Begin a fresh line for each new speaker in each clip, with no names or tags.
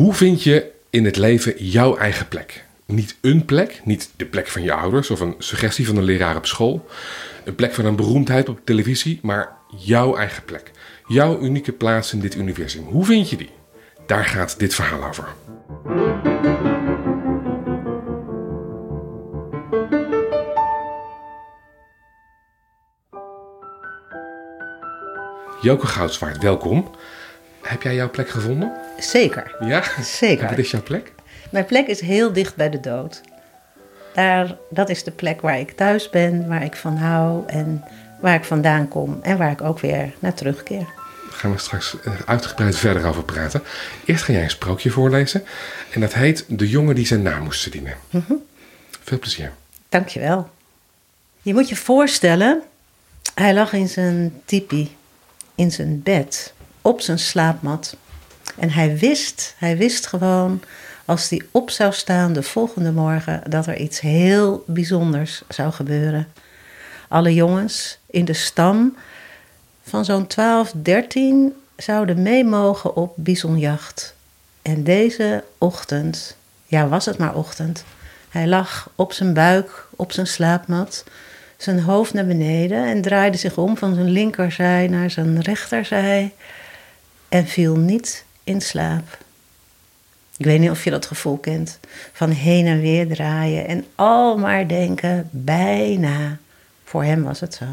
Hoe vind je in het leven jouw eigen plek? Niet een plek, niet de plek van je ouders of een suggestie van een leraar op school. Een plek van een beroemdheid op televisie, maar jouw eigen plek. Jouw unieke plaats in dit universum. Hoe vind je die? Daar gaat dit verhaal over. Joke Goudswaard, welkom. Heb jij jouw plek gevonden?
Zeker.
Ja?
Zeker.
En wat is jouw plek?
Mijn plek is heel dicht bij de dood. Daar, dat is de plek waar ik thuis ben, waar ik van hou en waar ik vandaan kom en waar ik ook weer naar terugkeer.
Daar gaan we straks eh, uitgebreid verder over praten. Eerst ga jij een sprookje voorlezen. En dat heet De jongen die zijn naam moest dienen. Veel plezier.
Dankjewel. Je moet je voorstellen, hij lag in zijn tipi, in zijn bed, op zijn slaapmat. En hij wist, hij wist gewoon, als hij op zou staan de volgende morgen, dat er iets heel bijzonders zou gebeuren. Alle jongens in de stam van zo'n 12, 13 zouden mee mogen op bisonjacht. En deze ochtend, ja was het maar ochtend, hij lag op zijn buik, op zijn slaapmat, zijn hoofd naar beneden en draaide zich om van zijn linkerzij naar zijn rechterzij en viel niet in slaap. Ik weet niet of je dat gevoel kent, van heen en weer draaien en al maar denken, bijna. Voor hem was het zo.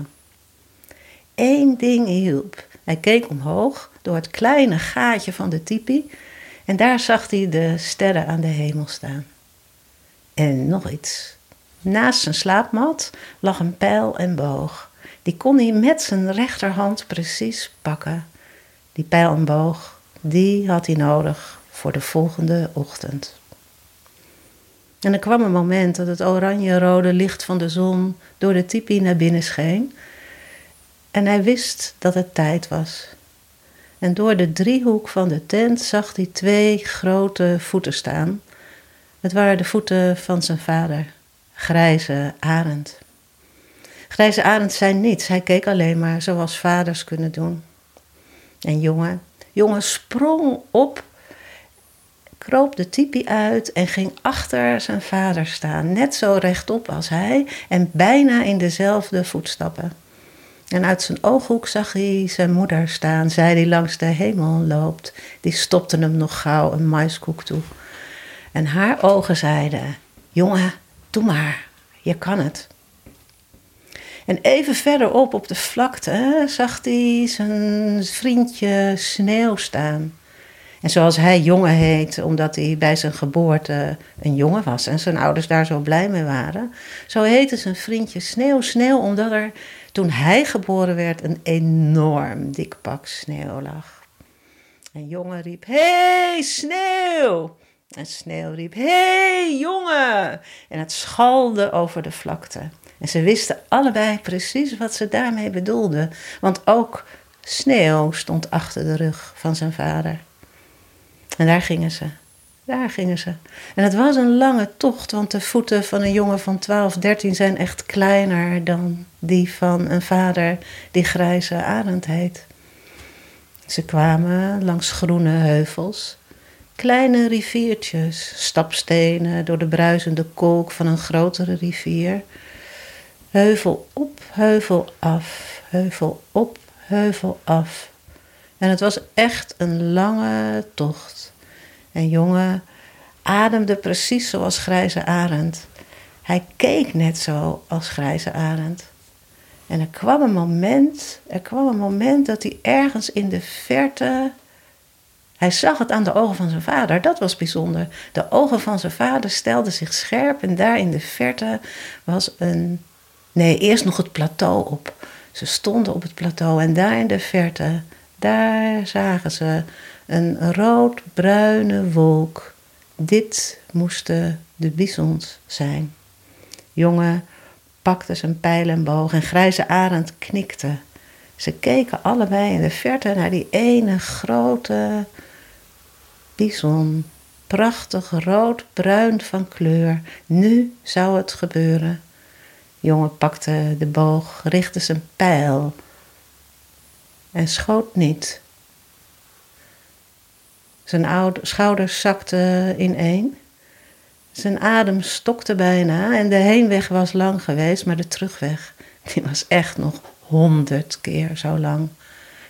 Eén ding hielp. Hij keek omhoog door het kleine gaatje van de tipi en daar zag hij de sterren aan de hemel staan. En nog iets. Naast zijn slaapmat lag een pijl en boog. Die kon hij met zijn rechterhand precies pakken. Die pijl en boog, die had hij nodig voor de volgende ochtend. En er kwam een moment dat het oranje-rode licht van de zon door de tipi naar binnen scheen. En hij wist dat het tijd was. En door de driehoek van de tent zag hij twee grote voeten staan. Het waren de voeten van zijn vader, Grijze Arend. Grijze Arend zei niets, hij keek alleen maar zoals vaders kunnen doen. En jongen, jongen sprong op, kroop de tipi uit en ging achter zijn vader staan, net zo rechtop als hij en bijna in dezelfde voetstappen. En uit zijn ooghoek zag hij zijn moeder staan, zij die langs de hemel loopt. Die stopte hem nog gauw een maiskoek toe. En haar ogen zeiden: Jongen, doe maar, je kan het. En even verderop op de vlakte zag hij zijn vriendje Sneeuw staan. En zoals hij jongen heet, omdat hij bij zijn geboorte een jongen was en zijn ouders daar zo blij mee waren, zo heette zijn vriendje Sneeuw Sneeuw, omdat er toen hij geboren werd een enorm dik pak sneeuw lag. En jongen riep: hey, sneeuw! En sneeuw riep: hey, jongen! En het schalde over de vlakte. En ze wisten allebei precies wat ze daarmee bedoelden, want ook sneeuw stond achter de rug van zijn vader. En daar gingen ze. Daar gingen ze. En het was een lange tocht, want de voeten van een jongen van 12, 13 zijn echt kleiner dan die van een vader die grijze arend heet. Ze kwamen langs groene heuvels, kleine riviertjes, stapstenen door de bruisende kolk van een grotere rivier. Heuvel op, heuvel af, heuvel op, heuvel af. En het was echt een lange tocht. En jongen ademde precies zoals Grijze Arend. Hij keek net zo als Grijze Arend. En er kwam een moment, er kwam een moment dat hij ergens in de verte. Hij zag het aan de ogen van zijn vader, dat was bijzonder. De ogen van zijn vader stelden zich scherp en daar in de verte was een. Nee, eerst nog het plateau op. Ze stonden op het plateau en daar in de verte, daar zagen ze een rood-bruine wolk. Dit moesten de bisons zijn. Jongen pakte zijn pijl en boog en Grijze Arend knikte. Ze keken allebei in de verte naar die ene grote bison. Prachtig rood-bruin van kleur. Nu zou het gebeuren. Jongen pakte de boog, richtte zijn pijl en schoot niet. Zijn oude, schouders zakten ineen. Zijn adem stokte bijna en de heenweg was lang geweest, maar de terugweg die was echt nog honderd keer zo lang.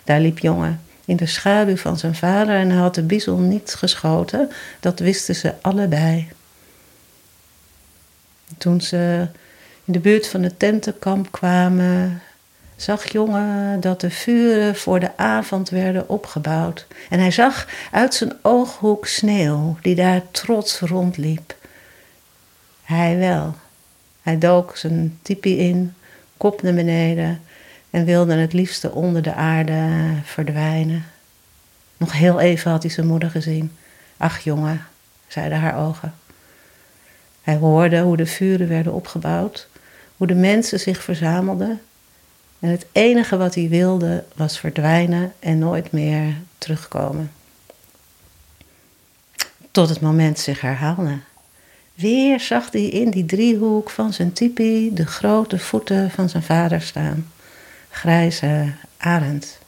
Daar liep jongen in de schaduw van zijn vader en hij had de bison niet geschoten. Dat wisten ze allebei. Toen ze in de buurt van het tentenkamp kwamen, zag jongen dat de vuren voor de avond werden opgebouwd. En hij zag uit zijn ooghoek sneeuw die daar trots rondliep. Hij wel. Hij dook zijn tipi in, kop naar beneden en wilde het liefste onder de aarde verdwijnen. Nog heel even had hij zijn moeder gezien. Ach jongen, zeiden haar ogen. Hij hoorde hoe de vuren werden opgebouwd, hoe de mensen zich verzamelden. En het enige wat hij wilde was verdwijnen en nooit meer terugkomen. Tot het moment zich herhaalde. Weer zag hij in die driehoek van zijn tipi de grote voeten van zijn vader staan. Grijze arend.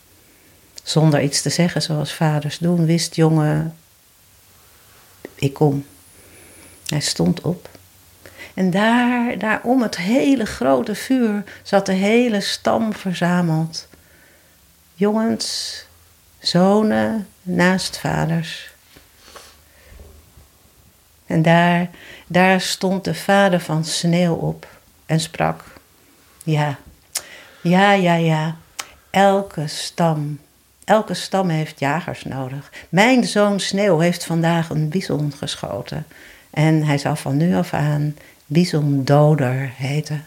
Zonder iets te zeggen zoals vaders doen, wist jongen, ik kom. Hij stond op. En daar, daar om het hele grote vuur zat de hele stam verzameld. Jongens, zonen naast vaders. En daar, daar stond de vader van Sneeuw op en sprak. Ja, ja, ja, ja. Elke stam, elke stam heeft jagers nodig. Mijn zoon Sneeuw heeft vandaag een bison geschoten. En hij zal van nu af aan bisondoder heten.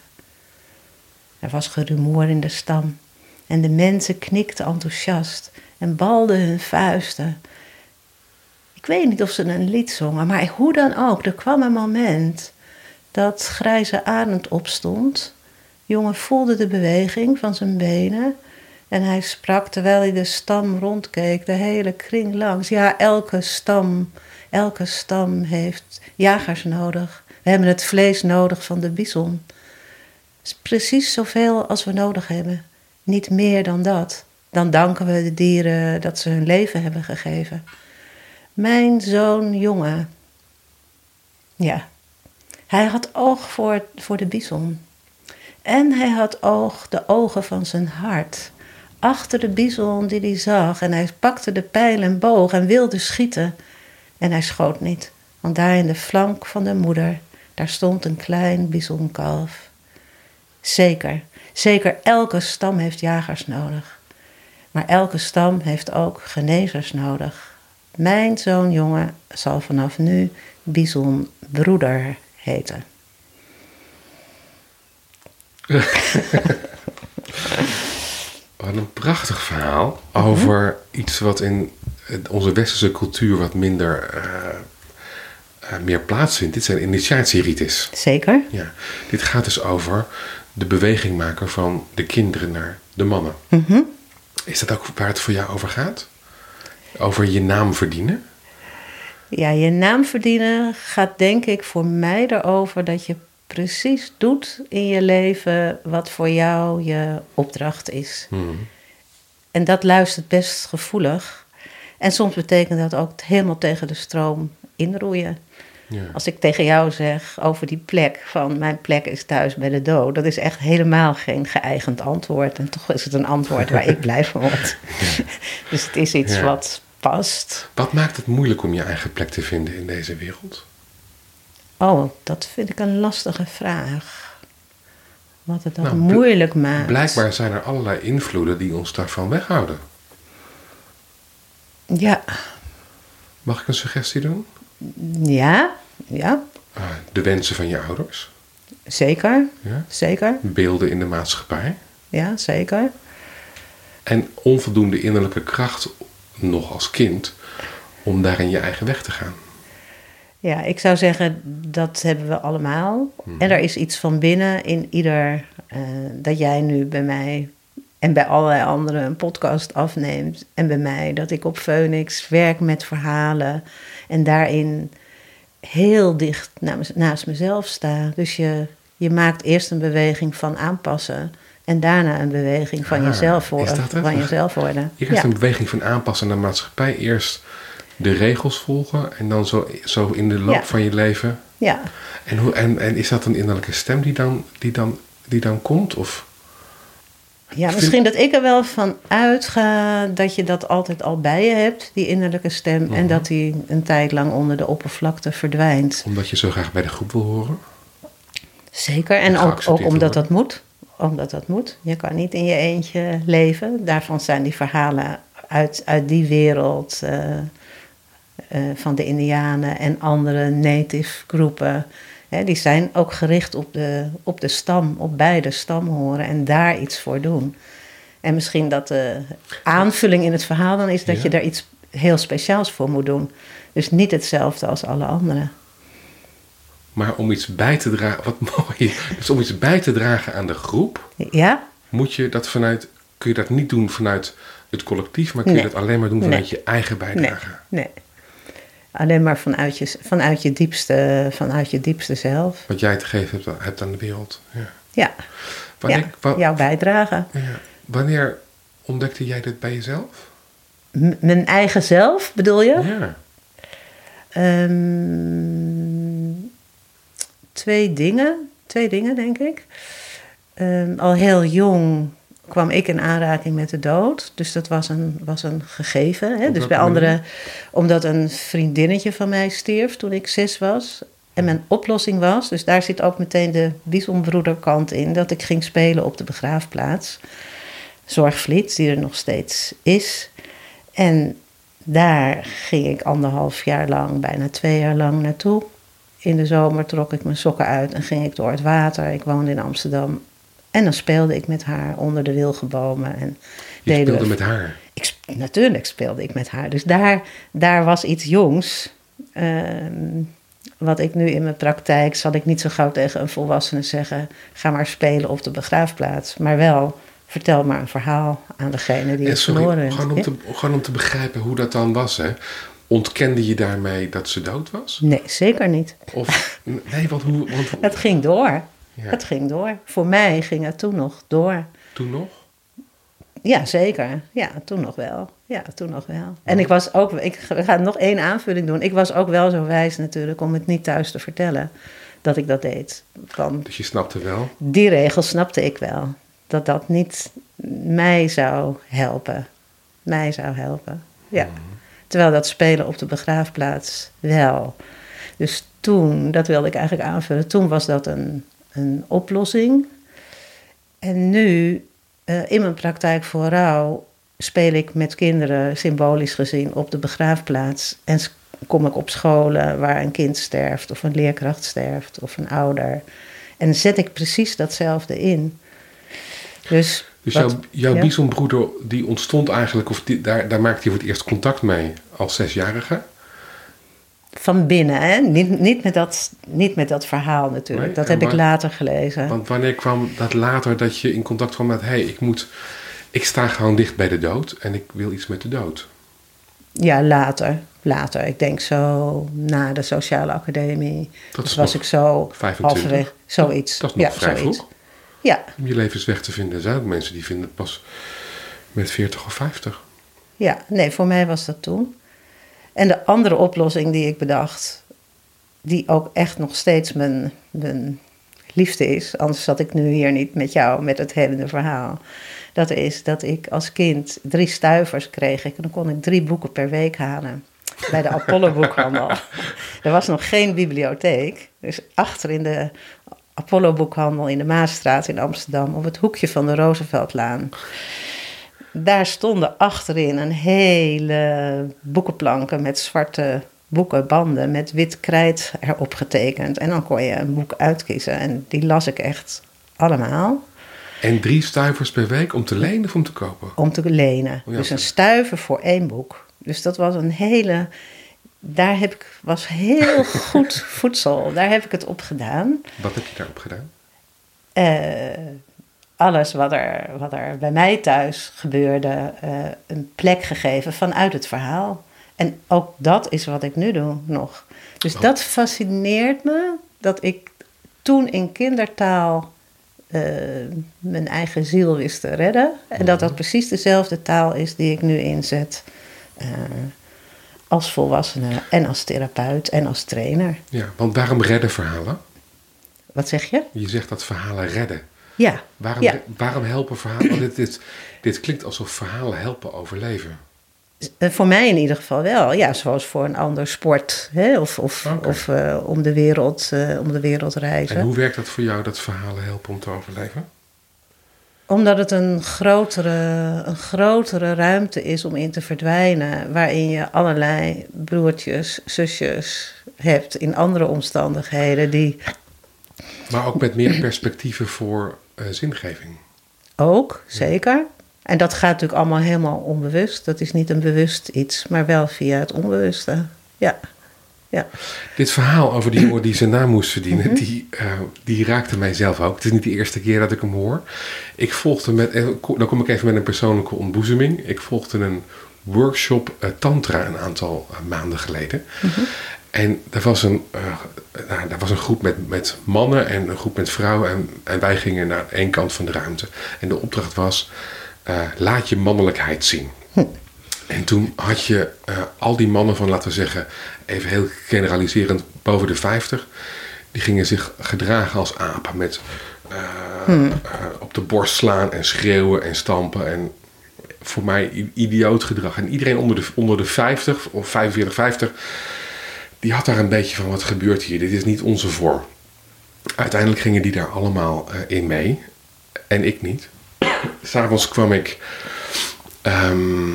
Er was gerumoer in de stam. En de mensen knikten enthousiast en balden hun vuisten. Ik weet niet of ze een lied zongen, maar hoe dan ook, er kwam een moment dat Grijze Arend opstond. Jongen voelde de beweging van zijn benen en hij sprak terwijl hij de stam rondkeek, de hele kring langs. Ja, elke stam, elke stam heeft jagers nodig. We hebben het vlees nodig van de bison. is precies zoveel als we nodig hebben. Niet meer dan dat. Dan danken we de dieren dat ze hun leven hebben gegeven. Mijn zoon jongen. Ja, hij had oog voor, voor de bison. En hij had oog, de ogen van zijn hart. Achter de bison die hij zag. En hij pakte de pijl en boog en wilde schieten. En hij schoot niet, want daar in de flank van de moeder, daar stond een klein bisonkalf. Zeker, zeker elke stam heeft jagers nodig. Maar elke stam heeft ook genezers nodig. Mijn zoon jongen zal vanaf nu Bison broeder heten.
Wat een prachtig verhaal over iets wat in onze westerse cultuur wat minder uh, meer plaatsvindt. Dit zijn initiatierites.
Zeker.
Ja. Dit gaat dus over de beweging maken van de kinderen naar de mannen.
Mhm.
Is dat ook waar het voor jou over gaat? Over je naam verdienen?
Ja, je naam verdienen gaat denk ik voor mij erover dat je precies doet in je leven wat voor jou je opdracht is.
Hmm.
En dat luistert best gevoelig. En soms betekent dat ook helemaal tegen de stroom inroeien.
Ja.
Als ik tegen jou zeg over die plek van mijn plek is thuis bij de dood, dat is echt helemaal geen geëigend antwoord. En toch is het een antwoord waar ik blij van word. dus het is iets
Ja.
wat past.
Wat maakt het moeilijk om je eigen plek te vinden in deze wereld?
Oh, dat vind ik een lastige vraag. Wat het dan
Nou,
moeilijk maakt.
Blijkbaar zijn er allerlei invloeden die ons daarvan weghouden.
Ja,
Mag ik een suggestie doen?
Ja, ja,
Ah, de wensen van je ouders.
zeker,
Ja?
zeker,
Beelden in de maatschappij.
ja, zeker.
En onvoldoende innerlijke kracht nog als kind om daarin je eigen weg te gaan.
Ja, ik zou zeggen, dat hebben we allemaal. En er is iets van binnen in ieder eh, dat jij nu bij mij en bij allerlei anderen een podcast afneemt. En bij mij dat ik op Phoenix werk met verhalen en daarin heel dicht na- naast mezelf sta. Dus je, je maakt eerst een beweging van aanpassen en daarna een beweging van,
Ah,
jezelf, worden, van jezelf worden.
Eerst
Ja.
een beweging van aanpassen naar de maatschappij. Eerst De regels volgen en dan zo, zo in de loop
Ja.
van je leven.
Ja,
En, hoe, en, en is dat een innerlijke stem die dan, die dan, die dan komt? Of?
Ja misschien dat ik er wel van uitga dat je dat altijd al bij je hebt, die innerlijke stem.
Mhm.
En dat die een tijd lang onder de oppervlakte verdwijnt.
Omdat je zo graag bij de groep wil horen?
Zeker, en ook, omdat dat moet. Omdat dat moet. Je kan niet in je eentje leven. Daarvan zijn die verhalen uit, uit die wereld eh, eh, van de Indianen en andere native groepen. Die zijn ook gericht op de, op de stam, op beide stam horen en daar iets voor doen. En misschien dat de aanvulling in het verhaal dan is dat
Ja.
je daar iets heel speciaals voor moet doen. Dus niet hetzelfde als alle anderen.
Maar om iets bij te dragen, wat mooi. Dus om iets bij te dragen aan de groep,
Ja?
moet je dat vanuit, kun je dat niet doen vanuit het collectief, maar kun je
Nee.
dat alleen maar doen vanuit
Nee.
je eigen
Nee,
bijdrage.
nee. Alleen maar vanuit je, vanuit je, diepste, vanuit je diepste zelf.
Wat jij te geven hebt, hebt aan de wereld. Ja.
Ja,
Wanneer,
ja
wa-
jouw bijdrage.
ja. Wanneer ontdekte jij dit bij jezelf?
M- mijn eigen zelf, bedoel je?
Ja.
Ehm, twee dingen. Twee dingen, denk ik. Ehm, al heel jong kwam ik in aanraking met de dood. Dus dat was een, was een gegeven. Hè? Dus bij anderen, omdat een vriendinnetje van mij stierf toen ik zes was. En mijn oplossing was, dus daar zit ook meteen de bisonbroederkant in, dat ik ging spelen op de begraafplaats. Zorgvliet, die er nog steeds is. En daar ging ik anderhalf jaar lang, bijna twee jaar lang naartoe. In de zomer trok ik mijn sokken uit en ging ik door het water. Ik woonde in Amsterdam. En dan speelde ik met haar onder de wilgenbomen. En
Je
deden
speelde
we-
met haar.
ik, natuurlijk speelde ik met haar. Dus daar, daar was iets jongs. ehm, wat ik nu in mijn praktijk, zal ik niet zo gauw tegen een volwassene zeggen: ga maar spelen op de begraafplaats. Maar wel, vertel maar een verhaal aan degene die
En
het verloren heeft.
gewoon om, te, gewoon om te begrijpen hoe dat dan was. Hè? Ontkende je daarmee dat ze dood was?
Nee, zeker niet.
Of, nee, want hoe, want
Het ging door.
Ja.
Het ging door. Voor mij ging het toen nog door.
toen nog?
Ja, zeker. Ja, toen nog wel. Ja, toen nog wel. En ik was ook, ik ga nog één aanvulling doen. Ik was ook wel zo wijs natuurlijk om het niet thuis te vertellen dat ik dat deed. Van
Dus je snapte wel.
die regel snapte ik wel. Dat dat niet mij zou helpen. Mij zou helpen. Ja. Terwijl dat spelen op de begraafplaats wel. Dus toen, dat wilde ik eigenlijk aanvullen, toen was dat een, een oplossing. En nu, eh, in mijn praktijk voor rouw, speel ik met kinderen, symbolisch gezien, op de begraafplaats. En kom ik op scholen waar een kind sterft, of een leerkracht sterft, of een ouder. En zet ik precies datzelfde in. Dus,
Dus
wat-
jouw, jouw
ja.
bisonbroeder, die ontstond eigenlijk, of die, daar, daar maakte je voor het eerst contact mee als zesjarige.
Van binnen, hè? Niet, niet, met dat, niet met dat verhaal natuurlijk.
Nee,
dat heb ik later gelezen.
Want wanneer kwam dat later dat je in contact kwam met, hé, hey, ik moet, ik sta gewoon dicht bij de dood en ik wil iets met de dood.
Ja, later. Later. Ik denk zo na de sociale academie.
Dat
dus was ik zo
25.
halverwege. Zoiets.
Dat is nog
ja,
vrij
zoiets.
vroeg
Ja,
om je levensweg te vinden. Er zijn mensen die vinden het pas met 40 of 50.
ja, nee, voor mij was dat toen. En de andere oplossing die ik bedacht, die ook echt nog steeds mijn, mijn liefde is, anders zat ik nu hier niet met jou met het hele verhaal. Dat is dat ik als kind drie stuivers kreeg en dan kon ik drie boeken per week halen bij de Apollo boekhandel. er was nog geen bibliotheek, dus achter in de Apollo boekhandel in de Maasstraat in Amsterdam op het hoekje van de Rooseveltlaan. Daar stonden achterin een hele boekenplanken met zwarte boekenbanden met wit krijt erop getekend. En dan kon je een boek uitkiezen en die las ik echt allemaal
En drie stuivers per week om te lenen of om te kopen.
om te lenen.
Oh ja,
dus een stuiver voor één boek. Dus dat was een hele. Daar heb ik, was heel goed voedsel. Daar heb ik het op gedaan.
Wat heb je daarop gedaan?
Eh, alles wat er, wat er bij mij thuis gebeurde, eh, een plek gegeven vanuit het verhaal. En ook dat is wat ik nu doe nog. Dus
Oh.
dat fascineert me dat ik toen in kindertaal eh, mijn eigen ziel wist te redden. En dat dat precies dezelfde taal is die ik nu inzet. eh, als volwassene en als therapeut en als trainer.
Ja, want waarom redden verhalen?
Wat zeg je?
Je zegt dat verhalen redden.
Ja.
Waarom,
ja.
waarom helpen verhalen? Dit, dit, dit klinkt alsof verhalen helpen overleven.
Eh, Voor mij in ieder geval wel. Ja, zoals voor een ander sport. Hè? Of, of eh, om, de wereld, eh, om de wereld reizen.
En hoe werkt dat voor jou, dat verhalen helpen om te overleven?
Omdat het een grotere, een grotere ruimte is om in te verdwijnen. Waarin je allerlei broertjes, zusjes hebt in andere omstandigheden. Die
Maar ook met meer perspectieven voor eh, zingeving.
ook, zeker. En dat gaat natuurlijk allemaal helemaal onbewust. Dat is niet een bewust iets, maar wel via het onbewuste. Ja, ja.
Dit verhaal over die jongen die zijn naam moest verdienen, die, eh, die raakte mij zelf ook. Het is niet de eerste keer dat ik hem hoor. Ik volgde met, eh, dan kom ik even met een persoonlijke ontboezeming. Ik volgde een workshop Tantra een aantal maanden geleden. En er was een, nou, er was een groep met, met mannen en een groep met vrouwen. En, en wij gingen naar één kant van de ruimte. En de opdracht was: eh, laat je mannelijkheid zien. En toen had je eh, al die mannen van, laten we zeggen, even heel generaliserend, boven de 50. Die gingen zich gedragen als apen met eh, op de borst slaan en schreeuwen en stampen. En voor mij idioot gedrag. En iedereen onder de, onder de 50 of 45, 50, die had daar een beetje van, wat gebeurt hier? Dit is niet onze vorm. Uiteindelijk gingen die daar allemaal eh, in mee. En ik niet. S'avonds kwam ik ehm,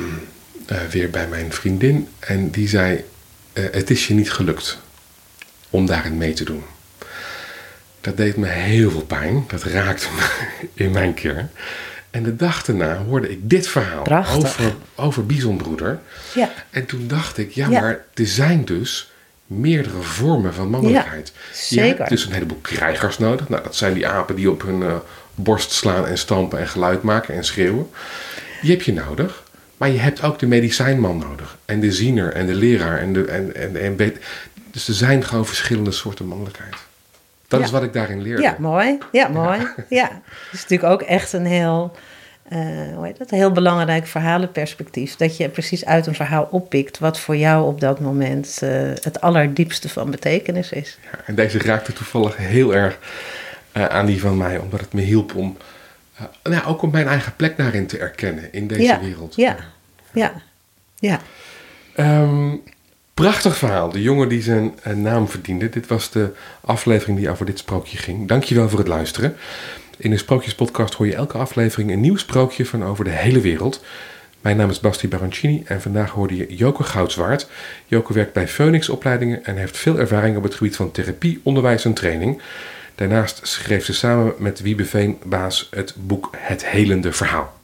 eh, weer bij mijn vriendin. En die zei: eh, Het is je niet gelukt om daarin mee te doen. Dat deed me heel veel pijn. Dat raakte me in mijn kern. En de dag daarna hoorde ik dit verhaal
Prachtig.
over, over Bisonbroeder.
Ja.
En toen dacht ik, ja,
Ja.
maar er zijn dus meerdere vormen van mannelijkheid.
Ja,
Je
zeker.
hebt dus een heleboel krijgers nodig. Nou, dat zijn die apen die op hun eh, borst slaan en stampen en geluid maken en schreeuwen. Die heb je nodig. Maar je hebt ook de medicijnman nodig. En de ziener en de leraar. En de, en, en, en dus er zijn gewoon verschillende soorten mannelijkheid. Dat
Ja.
is wat ik daarin leerde.
Ja, mooi. Ja, mooi. Ja. Het is natuurlijk ook echt een heel, hoe heet dat? Een heel belangrijk verhalenperspectief. Dat je precies uit een verhaal oppikt wat voor jou op dat moment eh, het allerdiepste van betekenis is.
Ja, en deze raakte toevallig heel erg eh, aan die van mij, omdat het me hielp om eh, nou, ook om mijn eigen plek daarin te erkennen in deze
ja,
wereld.
Ja, ja, ja.
Ehm, prachtig verhaal. De jongen die zijn eh, naam verdiende. Dit was de aflevering die over dit sprookje ging. Dankjewel voor het luisteren. In de Sprookjespodcast hoor je elke aflevering een nieuw sprookje van over de hele wereld. Mijn naam is Basti Baroncini en vandaag hoorde je Joke Goudswaard. Joke werkt bij Phoenix opleidingen en heeft veel ervaring op het gebied van therapie, onderwijs en training. Daarnaast schreef ze samen met Wiebe Veenbaas het boek Het Helende Verhaal.